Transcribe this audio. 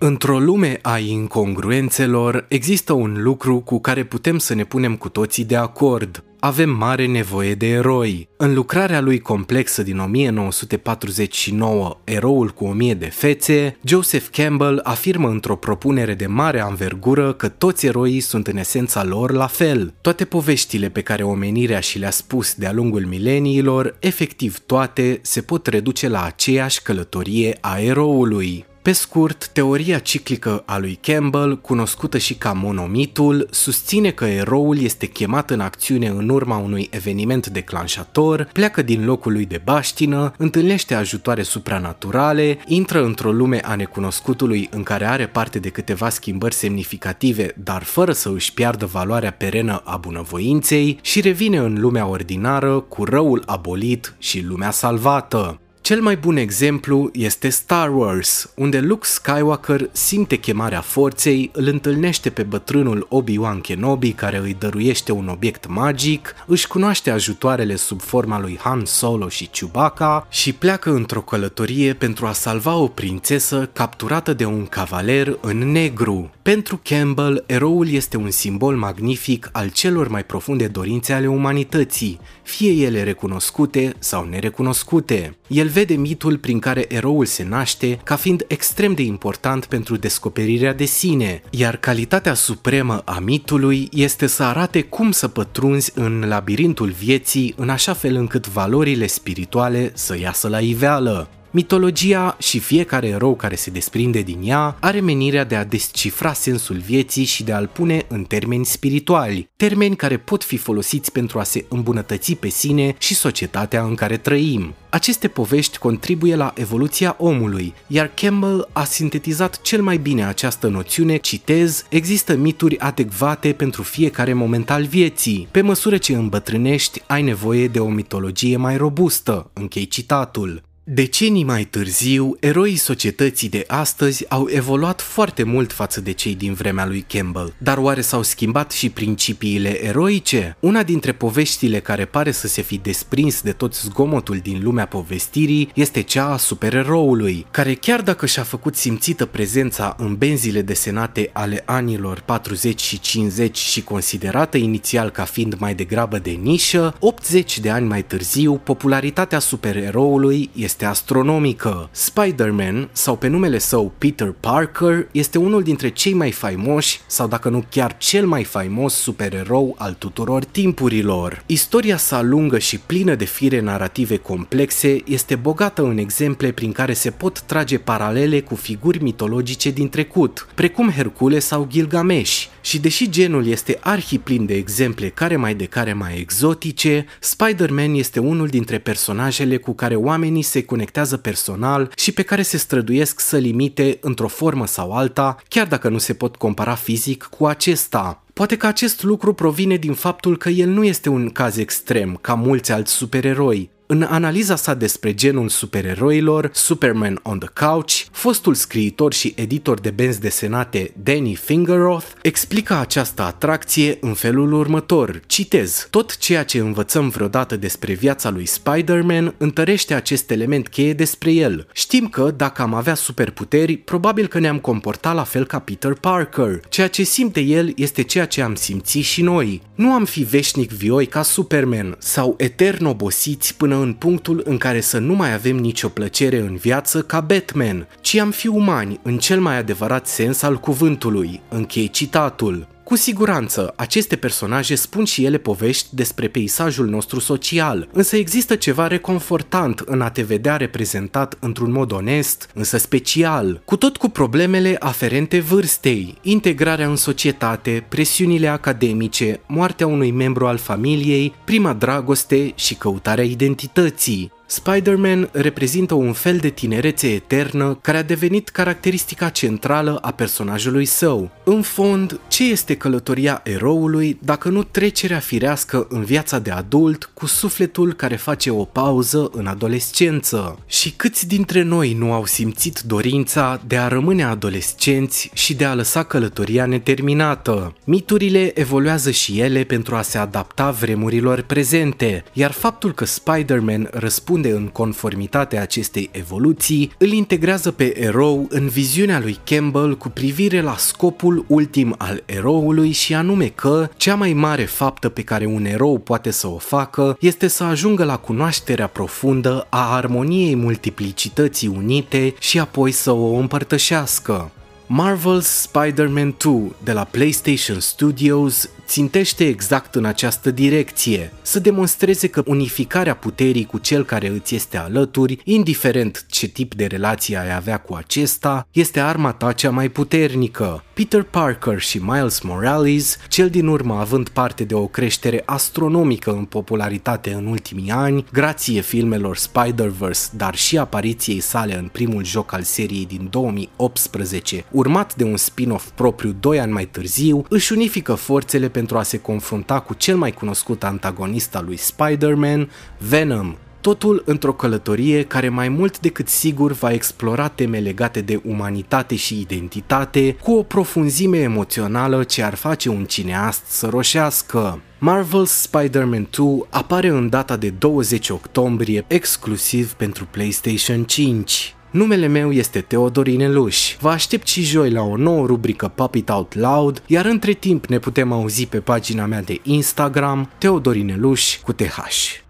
Într-o lume a incongruențelor, există un lucru cu care putem să ne punem cu toții de acord. Avem mare nevoie de eroi. În lucrarea lui complexă din 1949, Eroul cu o mie de fețe, Joseph Campbell afirmă într-o propunere de mare anvergură că toți eroii sunt în esența lor la fel. Toate poveștile pe care omenirea și le-a spus de-a lungul mileniilor, efectiv toate, se pot reduce la aceeași călătorie a eroului. Pe scurt, teoria ciclică a lui Campbell, cunoscută și ca monomitul, susține că eroul este chemat în acțiune în urma unui eveniment declanșator, pleacă din locul lui de baștină, întâlnește ajutoare supranaturale, intră într-o lume a necunoscutului în care are parte de câteva schimbări semnificative, dar fără să își piardă valoarea perenă a bunăvoinței și revine în lumea ordinară cu răul abolit și lumea salvată. Cel mai bun exemplu este Star Wars, unde Luke Skywalker simte chemarea forței, îl întâlnește pe bătrânul Obi-Wan Kenobi care îi dăruiește un obiect magic, își cunoaște ajutoarele sub forma lui Han Solo și Chewbacca și pleacă într-o călătorie pentru a salva o prințesă capturată de un cavaler în negru. Pentru Campbell, eroul este un simbol magnific al celor mai profunde dorințe ale umanității, fie ele recunoscute sau nerecunoscute. El vede mitul prin care eroul se naște ca fiind extrem de important pentru descoperirea de sine, iar calitatea supremă a mitului este să arate cum să pătrunzi în labirintul vieții în așa fel încât valorile spirituale să iasă la iveală. Mitologia și fiecare erou care se desprinde din ea are menirea de a descifra sensul vieții și de a-l pune în termeni spirituali, termeni care pot fi folosiți pentru a se îmbunătăți pe sine și societatea în care trăim. Aceste povești contribuie la evoluția omului, iar Campbell a sintetizat cel mai bine această noțiune, citez, există mituri adecvate pentru fiecare moment al vieții. Pe măsură ce îmbătrânești, ai nevoie de o mitologie mai robustă, închei citatul. Decenii mai târziu, eroii societății de astăzi au evoluat foarte mult față de cei din vremea lui Campbell. Dar oare s-au schimbat și principiile eroice? Una dintre poveștile care pare să se fi desprins de tot zgomotul din lumea povestirii este cea a supereroului, care chiar dacă și-a făcut simțită prezența în benzile desenate ale anilor 40 și 50 și considerată inițial ca fiind mai degrabă de nișă, 80 de ani mai târziu, popularitatea supereroului este este astronomică. Spider-Man, sau pe numele său Peter Parker, este unul dintre cei mai faimoși, sau dacă nu chiar cel mai faimos supererou al tuturor timpurilor. Istoria sa lungă și plină de fire narrative complexe este bogată în exemple prin care se pot trage paralele cu figuri mitologice din trecut, precum Hercule sau Gilgamesh, și deși genul este arhiplin de exemple care mai de care mai exotice, Spider-Man este unul dintre personajele cu care oamenii se conectează personal și pe care se străduiesc să limite într-o formă sau alta, chiar dacă nu se pot compara fizic cu acesta. Poate că acest lucru provine din faptul că el nu este un caz extrem, ca mulți alți supereroi, în analiza sa despre genul supereroilor, Superman on the Couch, fostul scriitor și editor de benzi desenate Danny Fingeroth explică această atracție în felul următor. Citez, tot ceea ce învățăm vreodată despre viața lui Spider-Man întărește acest element cheie despre el. Știm că, dacă am avea superputeri, probabil că ne-am comportat la fel ca Peter Parker. Ceea ce simte el este ceea ce am simțit și noi. Nu am fi veșnic vioi ca Superman sau etern obosiți până în punctul în care să nu mai avem nicio plăcere în viață ca Batman, ci am fi umani în cel mai adevărat sens al cuvântului. Închei citatul. Cu siguranță, aceste personaje spun și ele povești despre peisajul nostru social, însă există ceva reconfortant în a te vedea reprezentat într-un mod onest, însă special, cu tot cu problemele aferente vârstei, integrarea în societate, presiunile academice, moartea unui membru al familiei, prima dragoste și căutarea identității. Spider-Man reprezintă un fel de tinerețe eternă care a devenit caracteristica centrală a personajului său. În fond, ce este călătoria eroului dacă nu trecerea firească în viața de adult cu sufletul care face o pauză în adolescență? Și câți dintre noi nu au simțit dorința de a rămâne adolescenți și de a lăsa călătoria neterminată? Miturile evoluează și ele pentru a se adapta vremurilor prezente, iar faptul că Spider-Man răspunde răspunde în conformitate acestei evoluții, îl integrează pe erou în viziunea lui Campbell cu privire la scopul ultim al eroului și anume că cea mai mare faptă pe care un erou poate să o facă este să ajungă la cunoașterea profundă a armoniei multiplicității unite și apoi să o împărtășească. Marvel's Spider-Man 2 de la PlayStation Studios țintește exact în această direcție, să demonstreze că unificarea puterii cu cel care îți este alături, indiferent ce tip de relație ai avea cu acesta, este arma ta cea mai puternică. Peter Parker și Miles Morales, cel din urmă având parte de o creștere astronomică în popularitate în ultimii ani, grație filmelor Spider-Verse, dar și apariției sale în primul joc al seriei din 2018, urmat de un spin-off propriu 2 ani mai târziu, își unifică forțele pentru a se confrunta cu cel mai cunoscut antagonist al lui Spider-Man, Venom, totul într-o călătorie care mai mult decât sigur va explora teme legate de umanitate și identitate cu o profunzime emoțională ce ar face un cineast să roșească. Marvel's Spider-Man 2 apare în data de 20 octombrie exclusiv pentru PlayStation 5. Numele meu este Teodorin Luș. Vă aștept și joi la o nouă rubrică Pop It Out Loud, iar între timp ne putem auzi pe pagina mea de Instagram, Teodorin Luș cu TH.